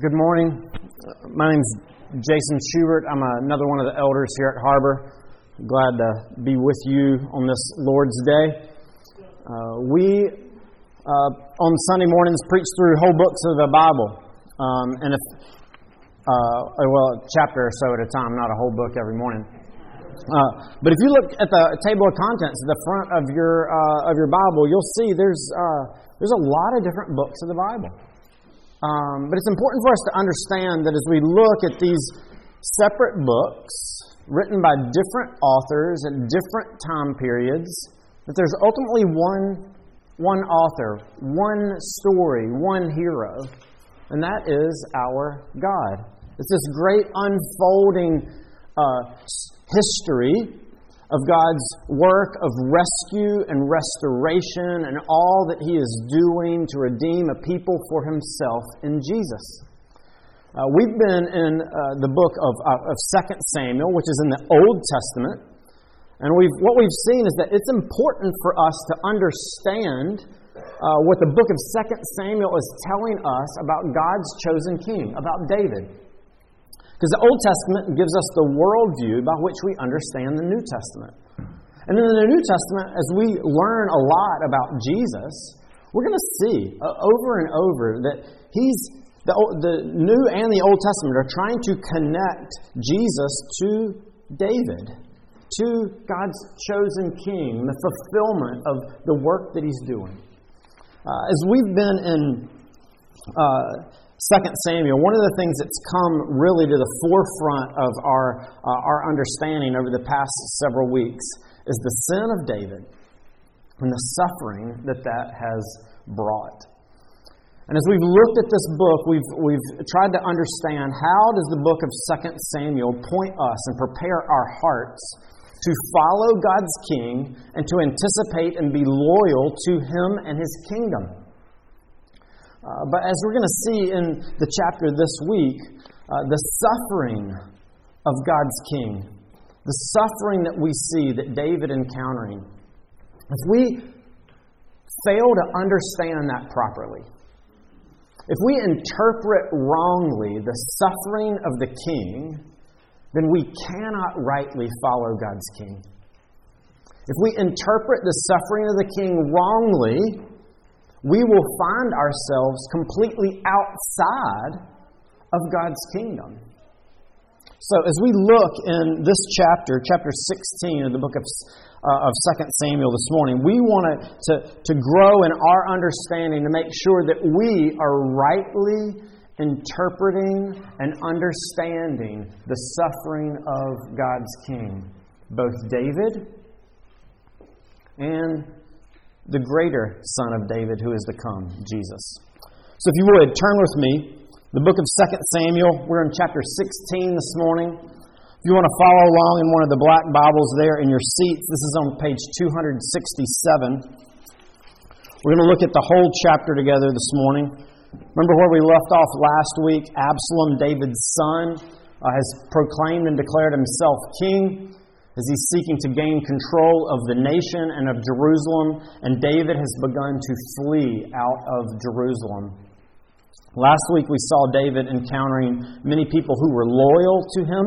Good morning. My name's Jason Schubert. I'm another one of the elders here at Harbor. Glad to be with you on this Lord's Day. Uh, we, uh, on Sunday mornings, preach through whole books of the Bible. Um, and if, uh, well, a chapter or so at a time, not a whole book every morning. Uh, but if you look at the table of contents at the front of your, uh, of your Bible, you'll see there's, uh, there's a lot of different books of the Bible. Um, but it's important for us to understand that as we look at these separate books written by different authors at different time periods, that there's ultimately one, one author, one story, one hero, and that is our God. It's this great unfolding uh, history of God's work of rescue and restoration and all that He is doing to redeem a people for Himself in Jesus. Uh, we've been in uh, the book of, uh, of 2 Samuel, which is in the Old Testament, and we've, what we've seen is that it's important for us to understand uh, what the book of 2 Samuel is telling us about God's chosen king, about David. Because the Old Testament gives us the worldview by which we understand the New Testament. And in the New Testament, as we learn a lot about Jesus, we're going to see uh, over and over that he's the, the New and the Old Testament are trying to connect Jesus to David, to God's chosen king, the fulfillment of the work that he's doing. Uh, as we've been in uh, 2 Samuel, one of the things that's come really to the forefront of our, uh, our understanding over the past several weeks is the sin of David and the suffering that that has brought. And as we've looked at this book, we've, we've tried to understand how does the book of 2 Samuel point us and prepare our hearts to follow God's king and to anticipate and be loyal to him and his kingdom. Uh, but as we're going to see in the chapter this week, uh, the suffering of God's king, the suffering that we see that David encountering, if we fail to understand that properly, if we interpret wrongly the suffering of the king, then we cannot rightly follow God's king. If we interpret the suffering of the king wrongly, we will find ourselves completely outside of God's kingdom. So, as we look in this chapter, chapter 16 of the book of, uh, of 2 Samuel this morning, we want to, to grow in our understanding to make sure that we are rightly interpreting and understanding the suffering of God's King, both David and the greater Son of David who is to come, Jesus. So if you would, turn with me. The book of 2 Samuel, we're in chapter 16 this morning. If you want to follow along in one of the black Bibles there in your seats, this is on page 267. We're going to look at the whole chapter together this morning. Remember where we left off last week? Absalom, David's son, uh, has proclaimed and declared himself king as he's seeking to gain control of the nation and of Jerusalem, and David has begun to flee out of Jerusalem. Last week we saw David encountering many people who were loyal to him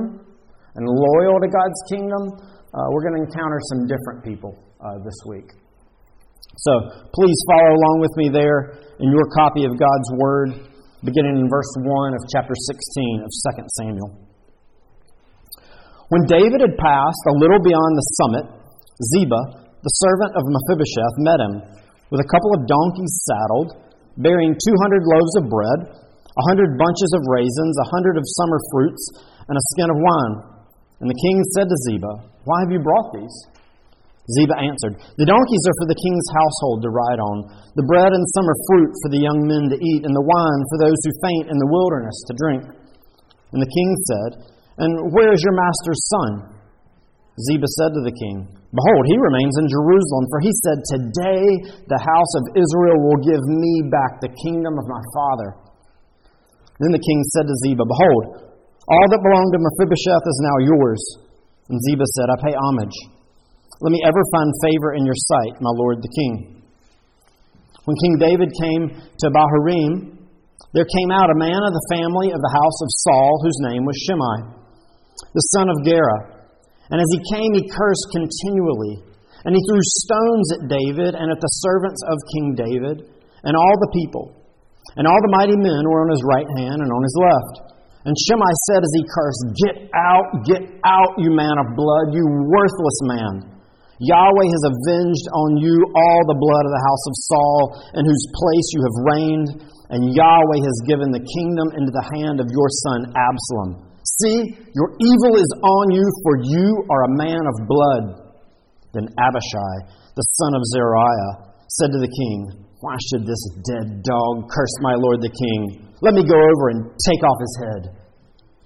and loyal to God's kingdom. Uh, we're going to encounter some different people uh, this week. So please follow along with me there in your copy of God's Word, beginning in verse 1 of chapter 16 of 2 Samuel. When David had passed a little beyond the summit, Ziba, the servant of Mephibosheth, met him with a couple of donkeys saddled, bearing 200 loaves of bread, a hundred bunches of raisins, a hundred of summer fruits, and a skin of wine. And the king said to Ziba, Why have you brought these? Ziba answered, The donkeys are for the king's household to ride on, the bread and summer fruit for the young men to eat, and the wine for those who faint in the wilderness to drink. And the king said, and where is your master's son? Ziba said to the king, Behold, he remains in Jerusalem, for he said, Today the house of Israel will give me back the kingdom of my father. Then the king said to Ziba, Behold, all that belonged to Mephibosheth is now yours. And Ziba said, I pay homage. Let me ever find favor in your sight, my lord the king. When King David came to Bahurim, there came out a man of the family of the house of Saul, whose name was Shimei, the son of Gera. And as he came, he cursed continually. And he threw stones at David and at the servants of King David and all the people. And all the mighty men were on his right hand and on his left. And Shimei said as he cursed, Get out, get out, you man of blood, you worthless man. Yahweh has avenged on you all the blood of the house of Saul, in whose place you have reigned, and Yahweh has given the kingdom into the hand of your son Absalom. See, your evil is on you, for you are a man of blood. Then Abishai, the son of Zeruiah, said to the king, Why should this dead dog curse my lord the king? Let me go over and take off his head.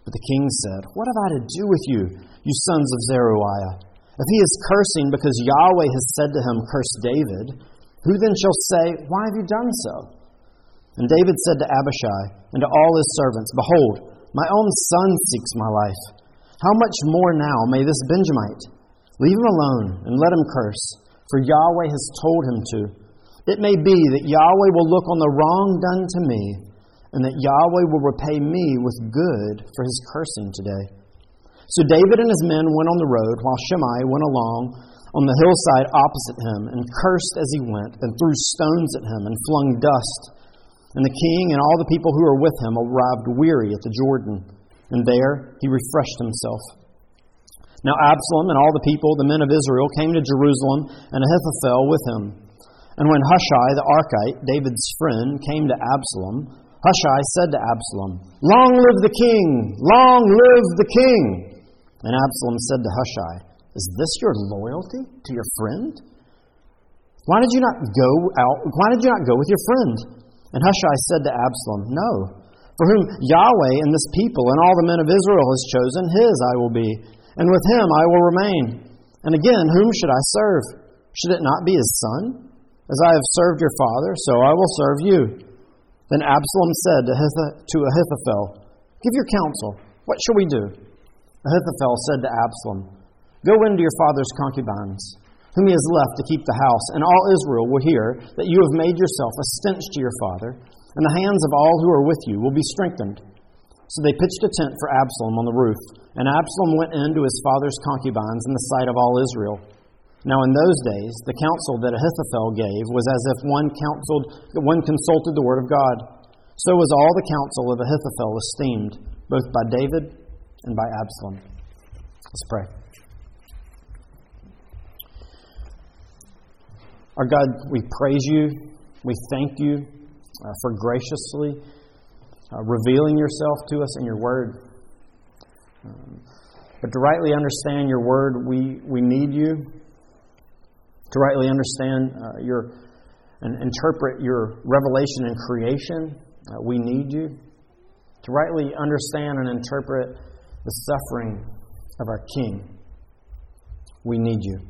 But the king said, What have I to do with you, you sons of Zeruiah? If he is cursing because Yahweh has said to him, Curse David, who then shall say, Why have you done so? And David said to Abishai and to all his servants, Behold, my own son seeks my life. How much more now may this Benjamite? Leave him alone and let him curse, for Yahweh has told him to. It may be that Yahweh will look on the wrong done to me, and that Yahweh will repay me with good for his cursing today. So David and his men went on the road, while Shimei went along on the hillside opposite him, and cursed as he went, and threw stones at him, and flung dust. And the king and all the people who were with him arrived weary at the Jordan, and there he refreshed himself. Now Absalom and all the people, the men of Israel, came to Jerusalem, and Ahithophel with him. And when Hushai the Archite, David's friend, came to Absalom, Hushai said to Absalom, Long live the king! Long live the king! And Absalom said to Hushai, Is this your loyalty to your friend? Why did you not go out? Why did you not go with your friend? And Hushai said to Absalom, No, for whom Yahweh and this people and all the men of Israel has chosen, his I will be, and with him I will remain. And again, whom should I serve? Should it not be his son? As I have served your father, so I will serve you. Then Absalom said to Ahithophel, Give your counsel. What shall we do? Ahithophel said to Absalom, Go into your father's concubines, whom he has left to keep the house, and all Israel will hear that you have made yourself a stench to your father, and the hands of all who are with you will be strengthened. So they pitched a tent for Absalom on the roof, and Absalom went in to his father's concubines in the sight of all Israel. Now in those days, the counsel that Ahithophel gave was as if one counseled, one consulted the word of God. So was all the counsel of Ahithophel esteemed, both by David and by Absalom. Let's pray. Our God, we praise you. We thank you uh, for graciously uh, revealing yourself to us in your word. Um, but to rightly understand your word, we, we need you. To rightly understand uh, your and interpret your revelation and creation, uh, we need you. To rightly understand and interpret the suffering of our King. We need you.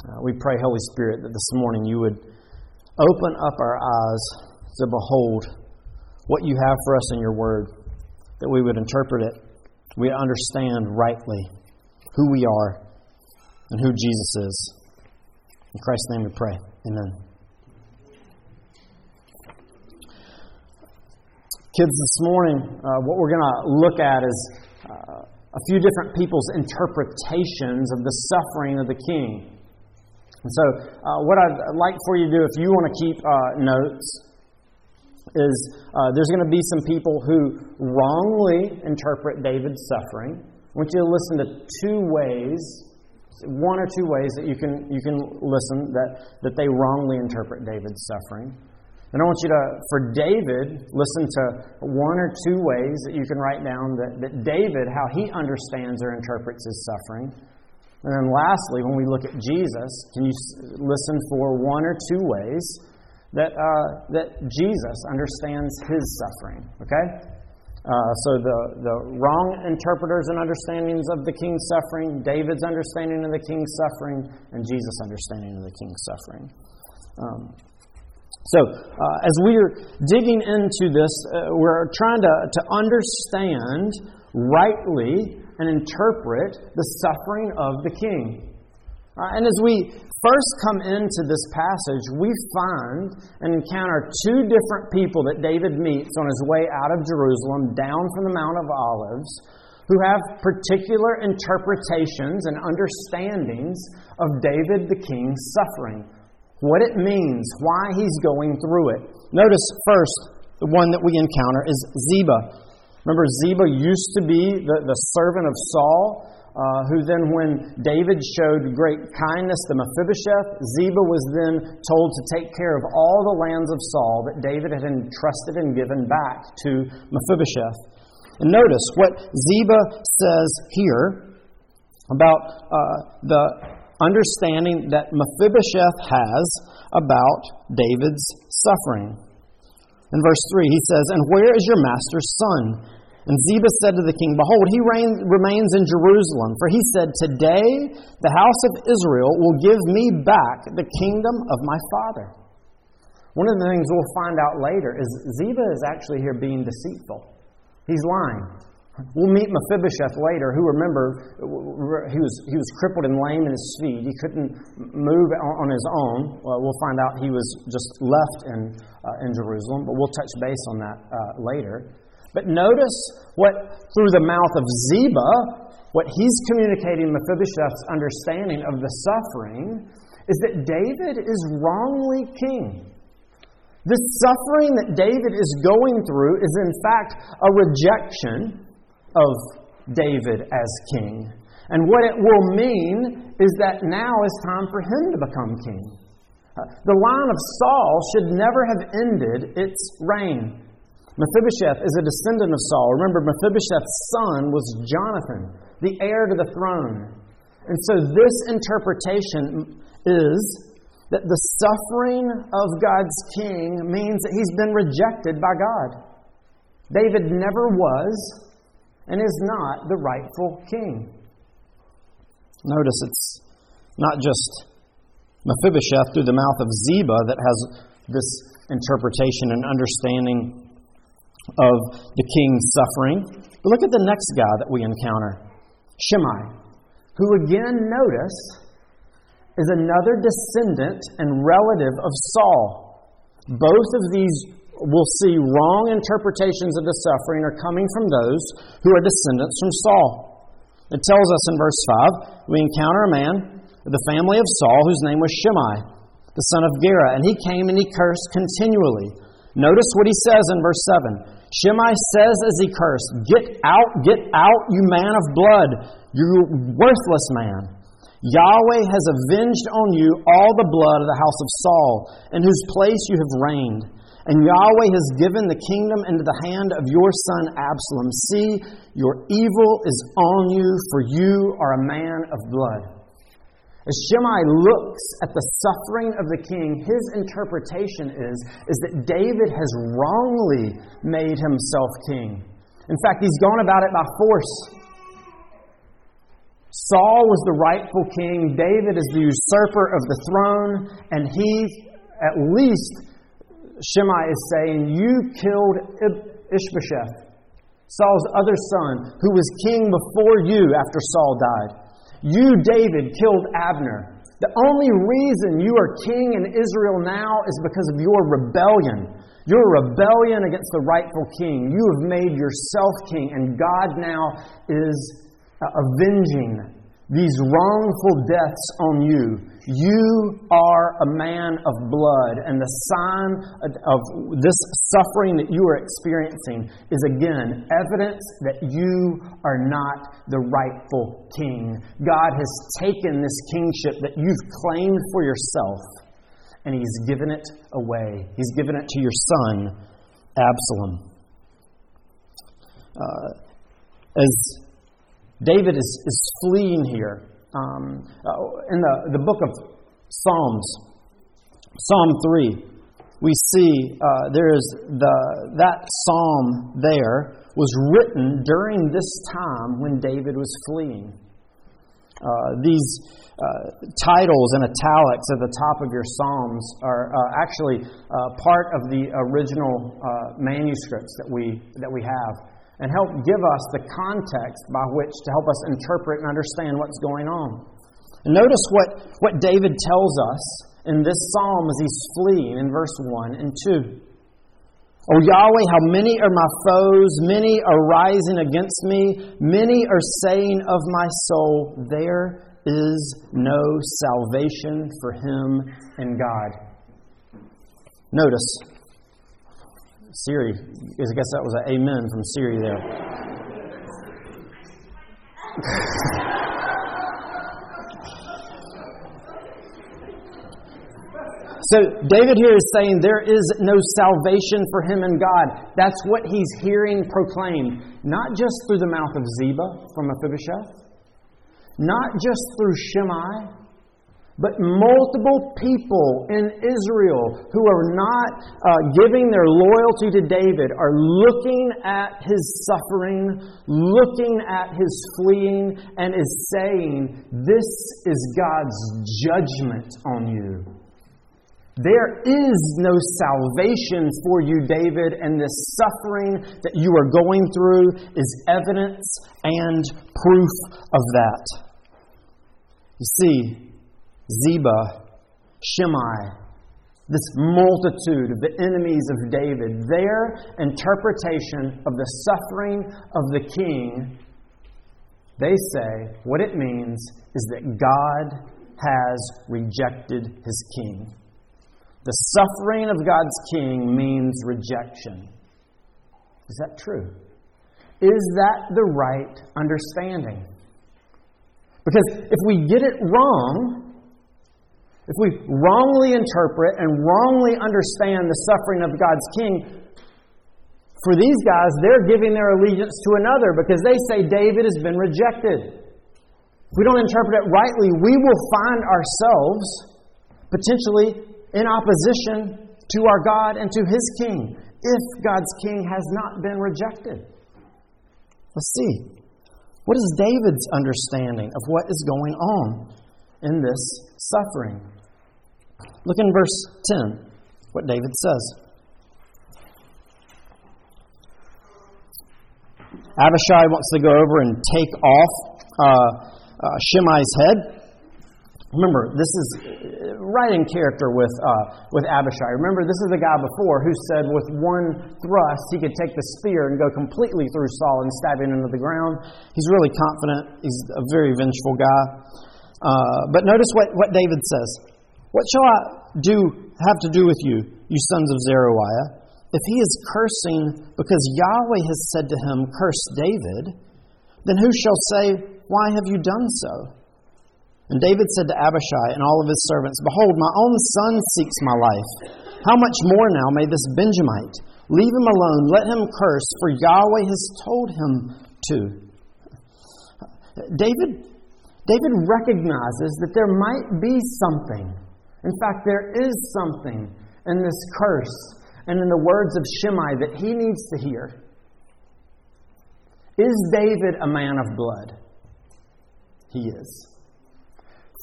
Uh, we pray, Holy Spirit, that this morning you would open up our eyes to behold what you have for us in your word, that we would interpret it, we understand rightly who we are and who Jesus is. In Christ's name we pray. Amen. Kids, this morning, uh, what we're going to look at is uh, a few different people's interpretations of the suffering of the king. And so, uh, what I'd like for you to do, if you want to keep uh, notes, is uh, there's going to be some people who wrongly interpret David's suffering. I want you to listen to two ways, one or two ways that you can you can listen that that they wrongly interpret David's suffering. And I want you to, for David, listen to one or two ways that you can write down that, that David, how he understands or interprets his suffering. And then lastly, when we look at Jesus, can you listen for one or two ways that, uh, that Jesus understands his suffering? Okay? Uh, so the, the wrong interpreters and understandings of the king's suffering, David's understanding of the king's suffering, and Jesus' understanding of the king's suffering. Um, so, uh, as we're digging into this, uh, we're trying to, to understand rightly and interpret the suffering of the king. Uh, and as we first come into this passage, we find and encounter two different people that David meets on his way out of Jerusalem down from the Mount of Olives who have particular interpretations and understandings of David the king's suffering, what it means, why he's going through it. Notice first, the one that we encounter is Ziba. Remember, Ziba used to be the, the servant of Saul, uh, who then, when David showed great kindness to Mephibosheth, Ziba was then told to take care of all the lands of Saul that David had entrusted and given back to Mephibosheth. And notice what Ziba says here about uh, the understanding that Mephibosheth has about David's suffering. In verse 3, he says, And where is your master's son? And Ziba said to the king, Behold, he reign, remains in Jerusalem. For he said, Today the house of Israel will give me back the kingdom of my father. One of the things we'll find out later is Ziba is actually here being deceitful. He's lying. We'll meet Mephibosheth later, who remember he was he was crippled and lame in his feet. He couldn't move on his own. Well, find out he was just left in uh, in Jerusalem, but we'll touch base on that uh, later. But notice what through the mouth of Ziba, what he's communicating Mephibosheth's understanding of the suffering is that David is wrongly king. The suffering that David is going through is, in fact, a rejection of David as king. And what it will mean is that now is time for him to become king. Uh, the line of Saul should never have ended its reign. Mephibosheth is a descendant of Saul. Remember, Mephibosheth's son was Jonathan, the heir to the throne. And so this interpretation is that the suffering of God's king means that he's been rejected by God. David never was and is not the rightful king. Notice it's not just Mephibosheth through the mouth of Ziba that has this interpretation and understanding of the king's suffering. But look at the next guy that we encounter Shimei, who again, notice, is another descendant and relative of Saul. Both of these we'll see wrong interpretations of the suffering are coming from those who are descendants from Saul. It tells us in verse 5 we encounter a man of the family of Saul whose name was Shimei, the son of Gera, and he came and he cursed continually. Notice what he says in verse 7. Shimei says as he cursed, Get out, get out, you man of blood, you worthless man. Yahweh has avenged on you all the blood of the house of Saul, in whose place you have reigned. And Yahweh has given the kingdom into the hand of your son Absalom. See, your evil is on you, for you are a man of blood. As Shimei looks at the suffering of the king, his interpretation is, is that David has wrongly made himself king. In fact, he's gone about it by force. Saul was the rightful king, David is the usurper of the throne, and he, at least, Shimei is saying, You killed Ishbosheth, Saul's other son, who was king before you after Saul died. You, David, killed Abner. The only reason you are king in Israel now is because of your rebellion. Your rebellion against the rightful king. You have made yourself king, and God now is uh, avenging these wrongful deaths on you. You are a man of blood, and the sign of this suffering that you are experiencing is again evidence that you are not the rightful king. God has taken this kingship that you've claimed for yourself, and He's given it away. He's given it to your son, Absalom. Uh, as David is, is fleeing here. Um, uh, in the, the book of Psalms, Psalm 3, we see uh, there is the, that psalm there was written during this time when David was fleeing. Uh, these uh, titles and italics at the top of your Psalms are uh, actually uh, part of the original uh, manuscripts that we, that we have and help give us the context by which to help us interpret and understand what's going on. And notice what, what David tells us in this psalm as he's fleeing in verse 1 and 2. O Yahweh, how many are my foes? Many are rising against me. Many are saying of my soul, There is no salvation for him in God. Notice, Siri, I guess that was an amen from Siri there. So David here is saying there is no salvation for him in God. That's what he's hearing proclaimed, not just through the mouth of Ziba from Mephibosheth, not just through Shimei, but multiple people in Israel who are not uh, giving their loyalty to David are looking at his suffering, looking at his fleeing, and is saying, This is God's judgment on you. There is no salvation for you, David, and this suffering that you are going through is evidence and proof of that. You see, Ziba, Shimei, this multitude of the enemies of David, their interpretation of the suffering of the king, they say what it means is that God has rejected his king. The suffering of God's king means rejection. Is that true? Is that the right understanding? Because if we get it wrong, if we wrongly interpret and wrongly understand the suffering of God's king, for these guys, they're giving their allegiance to another because they say David has been rejected. If we don't interpret it rightly, we will find ourselves potentially in opposition to our God and to His King if God's King has not been rejected. Let's see. What is David's understanding of what is going on in this suffering? Look in verse 10, what David says. Abishai wants to go over and take off uh, uh, Shimei's head. Remember, this is uh, right in character with, uh, with Abishai. Remember, this is the guy before who said with one thrust he could take the spear and go completely through Saul and stab him into the ground. He's really confident. He's a very vengeful guy. Uh, but notice what, what David says What shall I do have to do with you, you sons of Zeruiah? If he is cursing because Yahweh has said to him, Curse David, then who shall say, Why have you done so? And David said to Abishai and all of his servants, Behold, my own son seeks my life. How much more now may this Benjamite? Leave him alone, let him curse, for Yahweh has told him to. David, David recognizes that there might be something. In fact, there is something in this curse and in the words of Shimei that he needs to hear. Is David a man of blood? He is.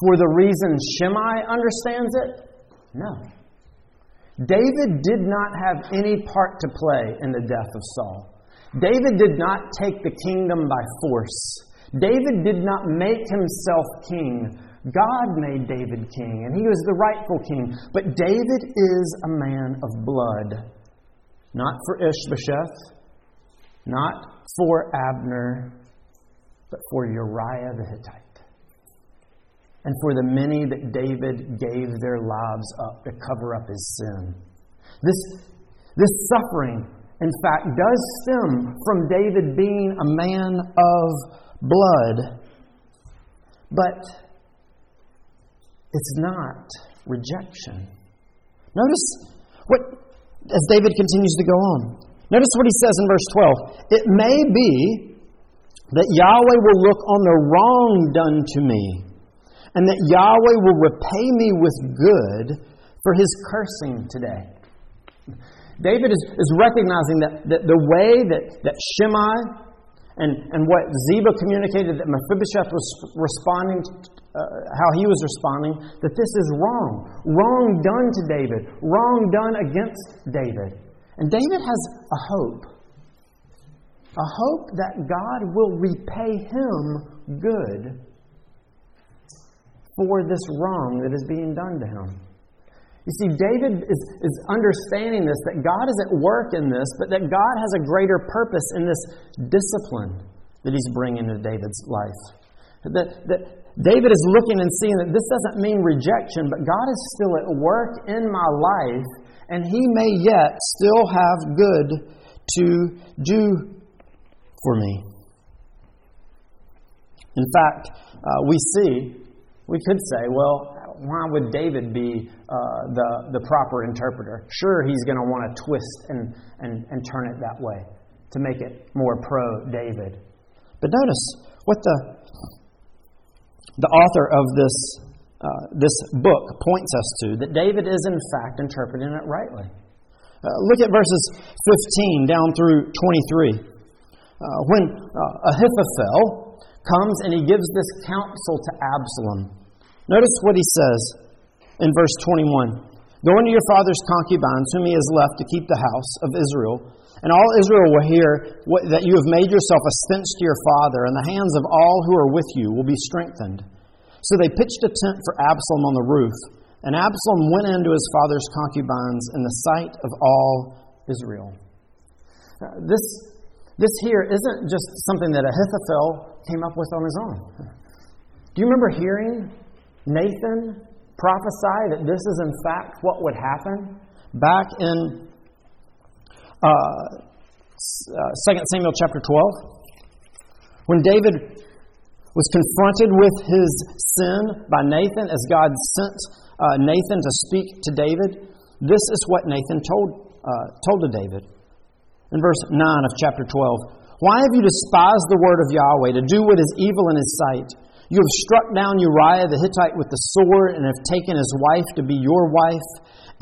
For the reason Shimei understands it? No. David did not have any part to play in the death of Saul. David did not take the kingdom by force. David did not make himself king. God made David king, and he was the rightful king. But David is a man of blood. Not for Ishbosheth, not for Abner, but for Uriah the Hittite and for the many that David gave their lives up to cover up his sin. This, this suffering, in fact, does stem from David being a man of blood, but it's not rejection. Notice what, as David continues to go on, notice what he says in verse 12. It may be that Yahweh will look on the wrong done to me and that Yahweh will repay me with good for his cursing today. David is, is recognizing that, that the way that, that Shimei and, and what Ziba communicated that Mephibosheth was responding, uh, how he was responding, that this is wrong. Wrong done to David, wrong done against David. And David has a hope. A hope that God will repay him good for this wrong that is being done to him. You see, David is, is understanding this, that God is at work in this, but that God has a greater purpose in this discipline that he's bringing into David's life. That, that David is looking and seeing that this doesn't mean rejection, but God is still at work in my life, and he may yet still have good to do for me. In fact, uh, we see, we could say, well, why would David be uh, the, the proper interpreter? Sure, he's going to want to twist and, and, and turn it that way to make it more pro David. But notice what the, the author of this, uh, this book points us to that David is, in fact, interpreting it rightly. Uh, look at verses 15 down through 23. Uh, when uh, Ahithophel comes and he gives this counsel to Absalom, Notice what he says in verse 21 Go into your father's concubines, whom he has left to keep the house of Israel. And all Israel will hear what, that you have made yourself a stench to your father, and the hands of all who are with you will be strengthened. So they pitched a tent for Absalom on the roof, and Absalom went into his father's concubines in the sight of all Israel. Uh, this, this here isn't just something that Ahithophel came up with on his own. Do you remember hearing Nathan prophesy that this is in fact what would happen back in uh, 2 Samuel chapter 12. When David was confronted with his sin by Nathan, as God sent uh, Nathan to speak to David, this is what Nathan told, uh, told to David. In verse 9 of chapter 12 Why have you despised the word of Yahweh to do what is evil in his sight? You have struck down Uriah the Hittite with the sword, and have taken his wife to be your wife,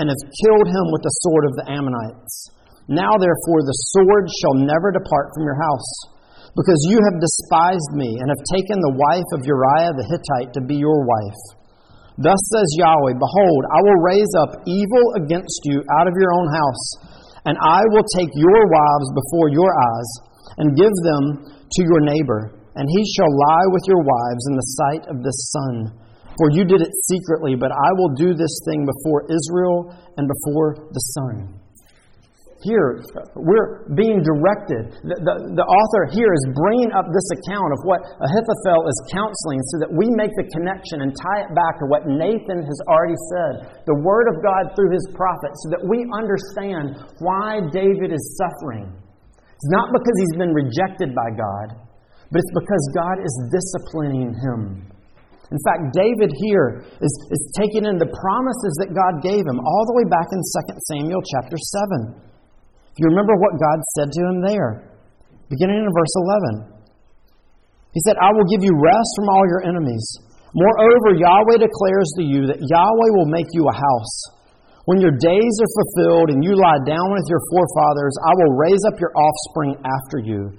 and have killed him with the sword of the Ammonites. Now, therefore, the sword shall never depart from your house, because you have despised me, and have taken the wife of Uriah the Hittite to be your wife. Thus says Yahweh Behold, I will raise up evil against you out of your own house, and I will take your wives before your eyes, and give them to your neighbor and he shall lie with your wives in the sight of the sun. For you did it secretly, but I will do this thing before Israel and before the sun. Here, we're being directed. The, the, the, author here is bringing up this account of what Ahithophel is counseling so that we make the connection and tie it back to what Nathan has already said, the Word of God through his prophet, so that we understand why David is suffering. It's not because he's been rejected by God, but it's because God is disciplining him. In fact, David here is, is taking in the promises that God gave him all the way back in 2 Samuel chapter 7. If you remember what God said to him there, beginning in verse 11, He said, I will give you rest from all your enemies. Moreover, Yahweh declares to you that Yahweh will make you a house. When your days are fulfilled and you lie down with your forefathers, I will raise up your offspring after you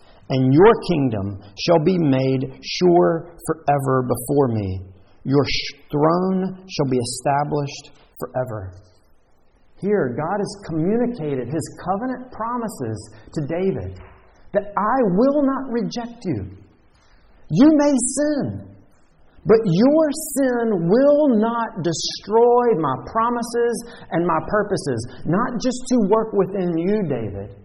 and your kingdom shall be made sure forever before me. Your throne shall be established forever. Here, God has communicated his covenant promises to David that I will not reject you. You may sin, but your sin will not destroy my promises and my purposes, not just to work within you, David,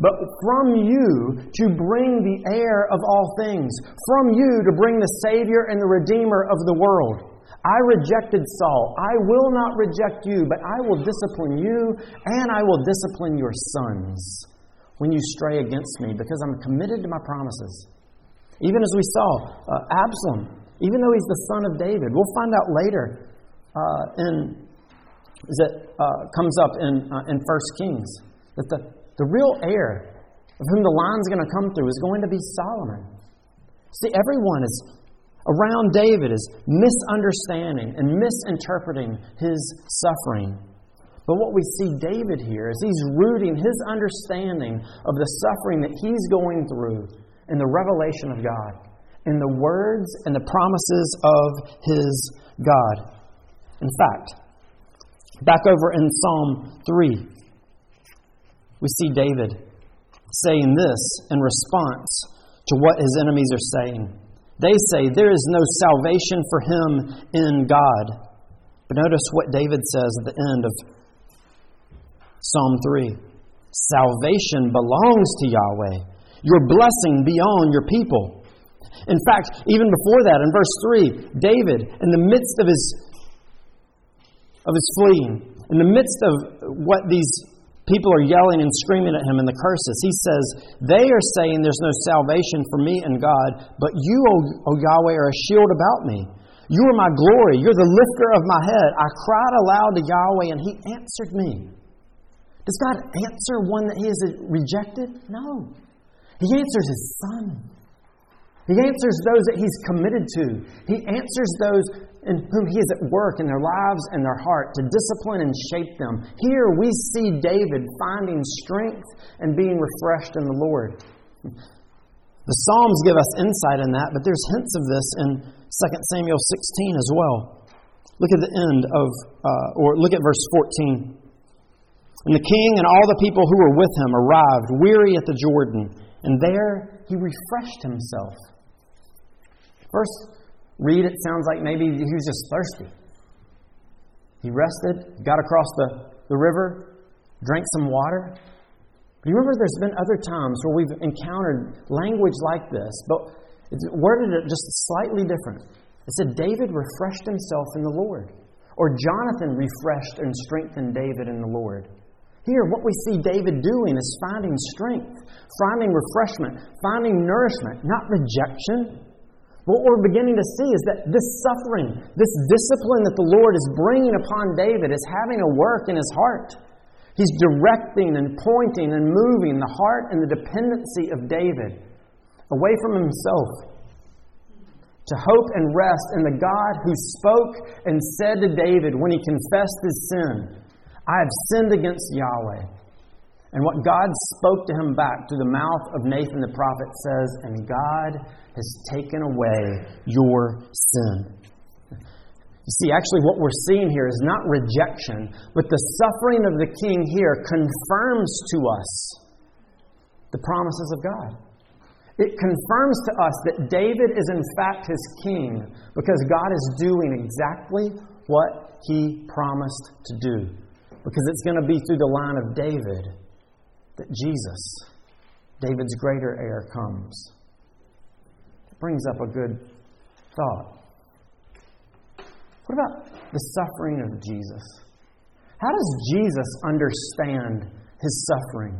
but from you to bring the heir of all things, from you to bring the Savior and the Redeemer of the world. I rejected Saul. I will not reject you, but I will discipline you and I will discipline your sons when you stray against me because I'm committed to my promises. Even as we saw, uh, Absalom, even though he's the son of David, we'll find out later uh, in, that uh, comes up in, uh, in 1 Kings, that the the real heir of whom the line's going to come through is going to be Solomon. See, everyone is around David is misunderstanding and misinterpreting his suffering. But what we see David here is he's rooting his understanding of the suffering that he's going through in the revelation of God, in the words and the promises of his God. In fact, back over in Psalm 3, we see David saying this in response to what his enemies are saying. They say, There is no salvation for him in God. But notice what David says at the end of Psalm 3 Salvation belongs to Yahweh, your blessing be on your people. In fact, even before that, in verse 3, David, in the midst of his, of his fleeing, in the midst of what these People are yelling and screaming at him in the curses. He says, They are saying there's no salvation for me and God, but you, O, o Yahweh, are a shield about me. You are my glory. You're the lifter of my head. I cried aloud to Yahweh, and he answered me. Does God answer one that he has rejected? No. He answers his son. He answers those that he's committed to. He answers those in whom He is at work in their lives and their heart to discipline and shape them. Here we see David finding strength and being refreshed in the Lord. The Psalms give us insight in that, but there's hints of this in 2 Samuel 16 as well. Look at the end of, uh, or look at verse 14. And the king and all the people who were with him arrived, weary at the Jordan, and there he refreshed himself. Verse read, it sounds like maybe he was just thirsty. He rested, got across the, the river, drank some water. But you remember there's been other times where we've encountered language like this, but it's worded it just slightly different. It said, David refreshed himself in the Lord. Or Jonathan refreshed and strengthened David in the Lord. Here, what we see David doing is finding strength, finding refreshment, finding nourishment, not rejection, what we're beginning to see is that this suffering, this discipline that the Lord is bringing upon David is having a work in his heart. He's directing and pointing and moving the heart and the dependency of David away from himself to hope and rest in the God who spoke and said to David when he confessed his sin, I have sinned against Yahweh. And what God spoke to him back through the mouth of Nathan the prophet says, And God has taken away your sin. You see, actually, what we're seeing here is not rejection, but the suffering of the king here confirms to us the promises of God. It confirms to us that David is, in fact, his king because God is doing exactly what he promised to do. Because it's going to be through the line of David that Jesus, David's greater heir, comes. Brings up a good thought. What about the suffering of Jesus? How does Jesus understand his suffering?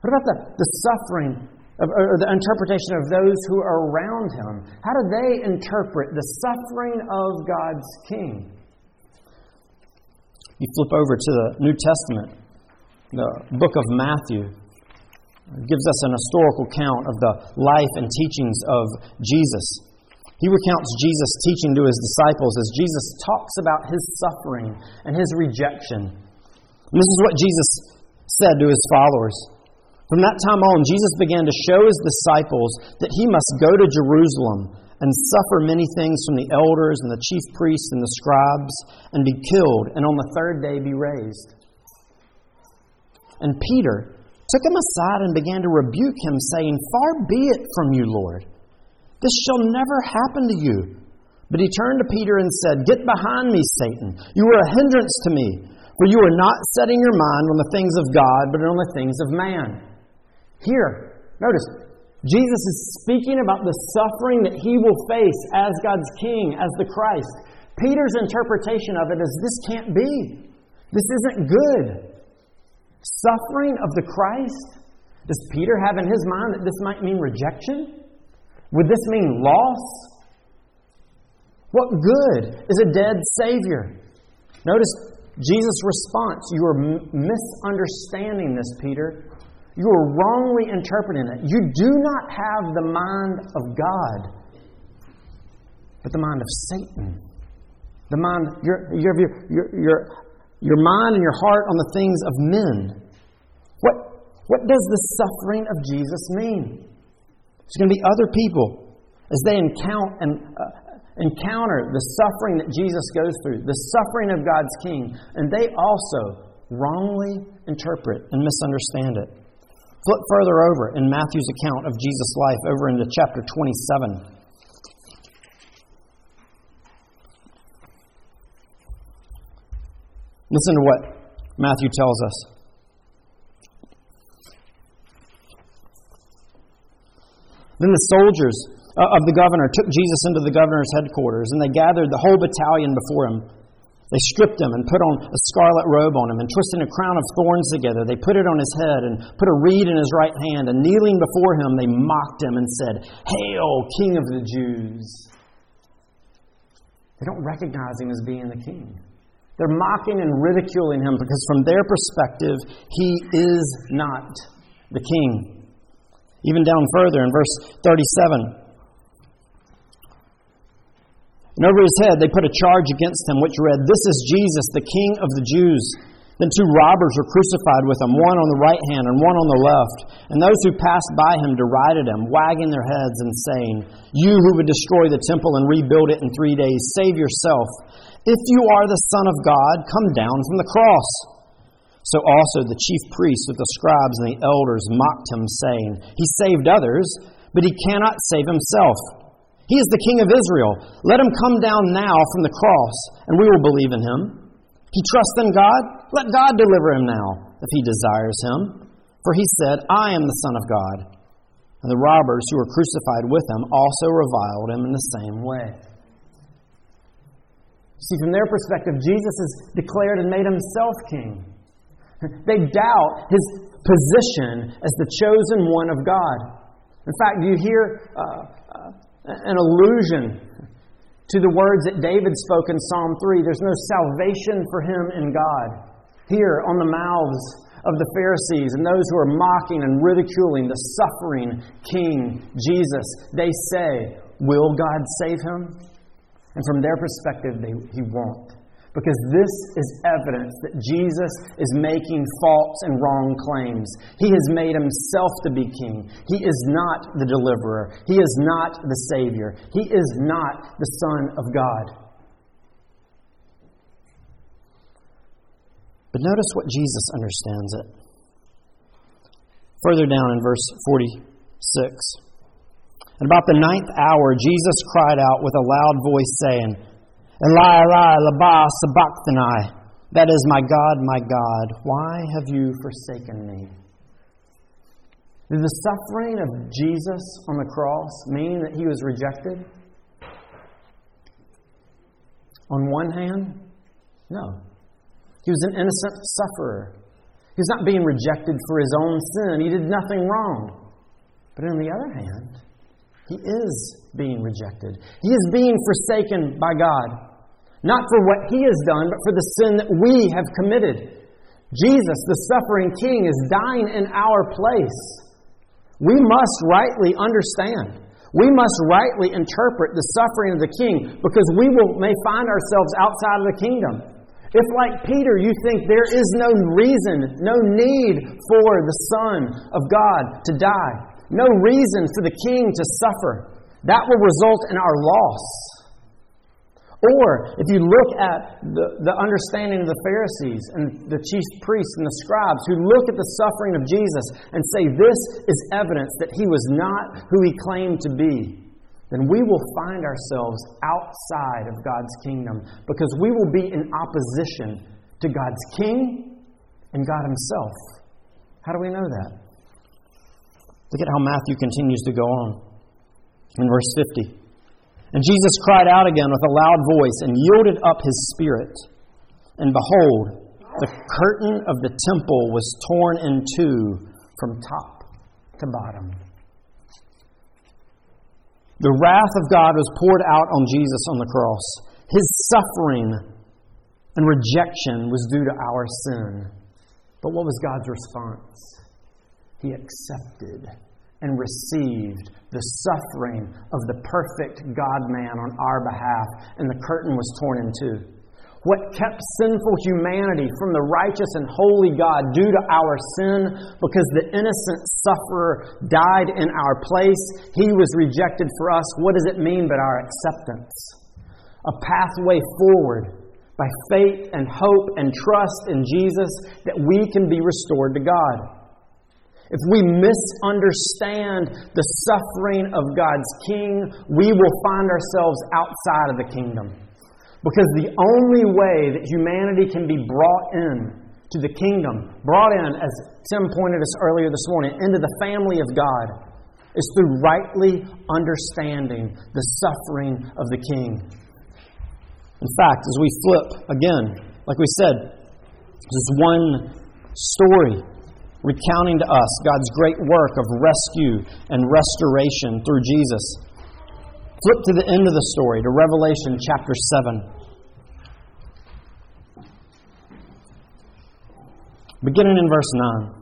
What about the, the suffering of, or the interpretation of those who are around him? How do they interpret the suffering of God's King? You flip over to the New Testament the book of Matthew gives us an historical count of the life and teachings of Jesus. He recounts Jesus' teaching to his disciples as Jesus talks about his suffering and his rejection. And this is what Jesus said to his followers. From that time on, Jesus began to show his disciples that he must go to Jerusalem and suffer many things from the elders and the chief priests and the scribes and be killed, and on the third day be raised. And Peter took him aside and began to rebuke him, saying, Far be it from you, Lord. This shall never happen to you. But he turned to Peter and said, Get behind me, Satan. You are a hindrance to me, for you are not setting your mind on the things of God, but on the things of man. Here, notice, Jesus is speaking about the suffering that he will face as God's king, as the Christ. Peter's interpretation of it is this can't be. This isn't good. Suffering of the Christ? Does Peter have in his mind that this might mean rejection? Would this mean loss? What good is a dead Savior? Notice Jesus' response. You are misunderstanding this, Peter. You are wrongly interpreting it. You do not have the mind of God. but the mind of Satan. The mind, your, your, your, your, your mind and your heart on the things of men. What, what does the suffering of Jesus mean? There's going to be other people as they encounter, and, uh, encounter the suffering that Jesus goes through, the suffering of God's King, and they also wrongly interpret and misunderstand it. Flip further over in Matthew's account of Jesus' life over into chapter 27. Listen to what Matthew tells us. Then the soldiers uh, of the governor took Jesus into the governor's headquarters, and they gathered the whole battalion before him. They stripped him and put on a scarlet robe on him, and twisting a crown of thorns together, they put it on his head and put a reed in his right hand. And kneeling before him, they mocked him and said, Hail, King of the Jews! They don't recognize him as being the king. They're mocking and ridiculing him because, from their perspective, he is not the king. Even down further in verse 37. And over his head they put a charge against him, which read, This is Jesus, the King of the Jews. Then two robbers were crucified with him, one on the right hand and one on the left. And those who passed by him derided him, wagging their heads and saying, You who would destroy the temple and rebuild it in three days, save yourself. If you are the Son of God, come down from the cross. So also the chief priests with the scribes and the elders mocked him, saying, He saved others, but he cannot save himself. He is the King of Israel. Let him come down now from the cross, and we will believe in him. He trusts in God. Let God deliver him now, if he desires him. For he said, I am the Son of God. And the robbers who were crucified with him also reviled him in the same way. See, from their perspective, Jesus has declared and made himself king. They doubt his position as the chosen one of God. In fact, you hear uh, uh, an allusion to the words that David spoke in Psalm 3 there's no salvation for him in God? Here on the mouths of the Pharisees and those who are mocking and ridiculing the suffering King Jesus, they say, Will God save him? And from their perspective, they, he won't. Because this is evidence that Jesus is making false and wrong claims. He has made himself to be king. He is not the deliverer. He is not the Savior. He is not the Son of God. But notice what Jesus understands it. Further down in verse 46. And about the ninth hour, Jesus cried out with a loud voice, saying, Eli, Eli, lama sabachthani. That is, my God, my God, why have you forsaken me? Did the suffering of Jesus on the cross mean that he was rejected? On one hand, no. He was an innocent sufferer. He was not being rejected for his own sin. He did nothing wrong. But on the other hand, he is being rejected. He is being forsaken by God. Not for what he has done, but for the sin that we have committed. Jesus, the suffering King, is dying in our place. We must rightly understand. We must rightly interpret the suffering of the King because we will, may find ourselves outside of the kingdom. If, like Peter, you think there is no reason, no need for the Son of God to die, no reason for the King to suffer, that will result in our loss. Or if you look at the, the understanding of the Pharisees and the chief priests and the scribes who look at the suffering of Jesus and say this is evidence that he was not who he claimed to be, then we will find ourselves outside of God's kingdom because we will be in opposition to God's king and God himself. How do we know that? Look at how Matthew continues to go on in verse 50. And Jesus cried out again with a loud voice and yielded up his spirit. And behold, the curtain of the temple was torn in two from top to bottom. The wrath of God was poured out on Jesus on the cross. His suffering and rejection was due to our sin. But what was God's response? He accepted and received the suffering of the perfect God man on our behalf, and the curtain was torn in two. What kept sinful humanity from the righteous and holy God due to our sin, because the innocent sufferer died in our place, he was rejected for us. What does it mean but our acceptance? A pathway forward by faith and hope and trust in Jesus that we can be restored to God. If we misunderstand the suffering of God's King, we will find ourselves outside of the kingdom. Because the only way that humanity can be brought in to the kingdom, brought in, as Tim pointed us earlier this morning, into the family of God, is through rightly understanding the suffering of the King. In fact, as we flip again, like we said, this is one story recounting to us God's great work of rescue and restoration through Jesus. Flip to the end of the story, to Revelation chapter 7. Beginning in verse 9.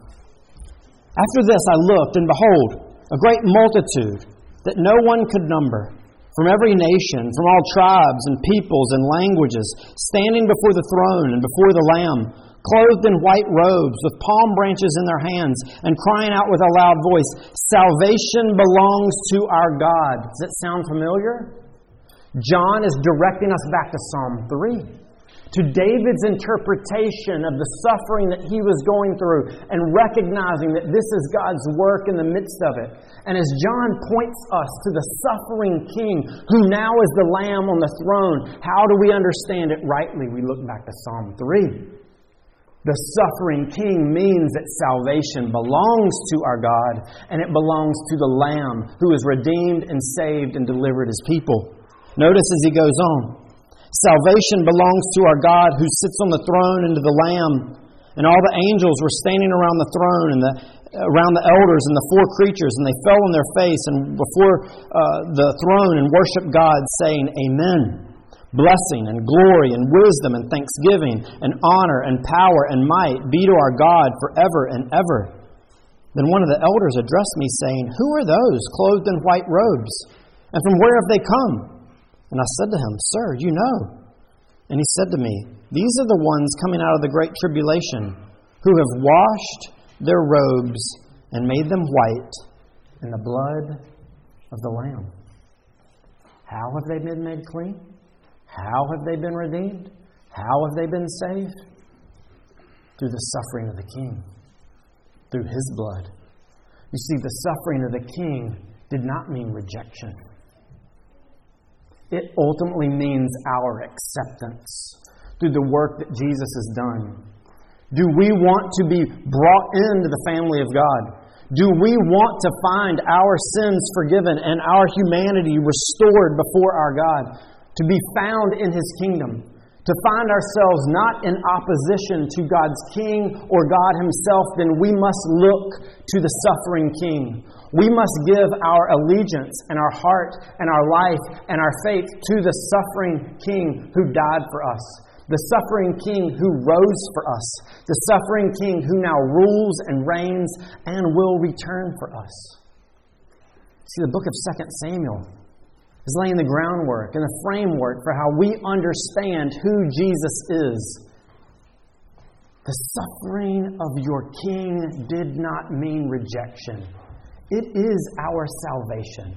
After this I looked, and behold, a great multitude that no one could number, from every nation, from all tribes and peoples and languages, standing before the throne and before the Lamb clothed in white robes, with palm branches in their hands, and crying out with a loud voice, Salvation belongs to our God. Does it sound familiar? John is directing us back to Psalm 3 to David's interpretation of the suffering that he was going through and recognizing that this is God's work in the midst of it. And as John points us to the suffering king who now is the lamb on the throne, how do we understand it rightly? We look back to Psalm 3. The suffering king means that salvation belongs to our God and it belongs to the Lamb who has redeemed and saved and delivered his people. Notice as he goes on Salvation belongs to our God who sits on the throne and to the Lamb. And all the angels were standing around the throne and the, around the elders and the four creatures, and they fell on their face and before uh, the throne and worshiped God, saying, Amen. Blessing and glory and wisdom and thanksgiving and honor and power and might be to our God forever and ever. Then one of the elders addressed me, saying, Who are those clothed in white robes? And from where have they come? And I said to him, Sir, you know. And he said to me, These are the ones coming out of the great tribulation, who have washed their robes and made them white in the blood of the Lamb. How have they been made clean? How have they been redeemed? How have they been saved? Through the suffering of the King, through His blood. You see, the suffering of the King did not mean rejection, it ultimately means our acceptance through the work that Jesus has done. Do we want to be brought into the family of God? Do we want to find our sins forgiven and our humanity restored before our God? To be found in His kingdom, to find ourselves not in opposition to God's King or God Himself, then we must look to the suffering King. We must give our allegiance and our heart and our life and our faith to the suffering King who died for us the suffering king who rose for us, the suffering king who now rules and reigns and will return for us. See, the book of 2 Samuel is laying the groundwork and the framework for how we understand who Jesus is. The suffering of your King did not mean rejection, it is our salvation.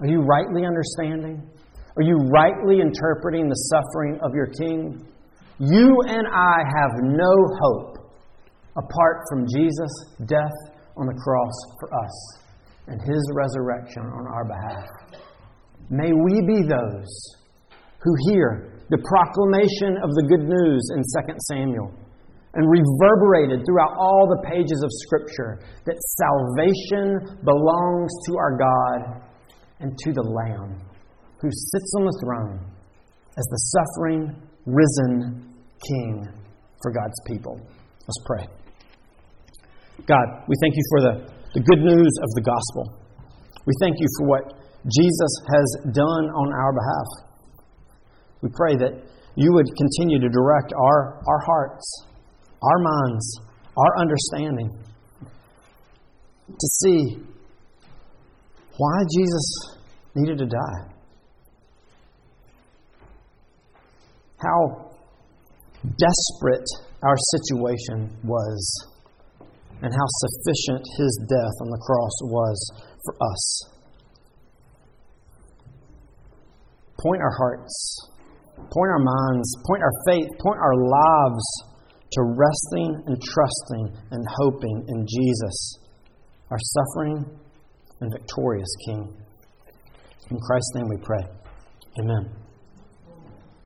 Are you rightly understanding? Are you rightly interpreting the suffering of your King? You and I have no hope apart from Jesus' death on the cross for us and his resurrection on our behalf. May we be those who hear the proclamation of the good news in 2 Samuel and reverberated throughout all the pages of Scripture that salvation belongs to our God and to the Lamb who sits on the throne as the suffering, risen King for God's people. Let's pray. God, we thank you for the the good news of the gospel. We thank you for what Jesus has done on our behalf. We pray that you would continue to direct our, our hearts, our minds, our understanding to see why Jesus needed to die. How desperate our situation was, and how sufficient his death on the cross was for us. Point our hearts, point our minds, point our faith, point our lives to resting and trusting and hoping in Jesus, our suffering and victorious King. In Christ's name we pray. Amen.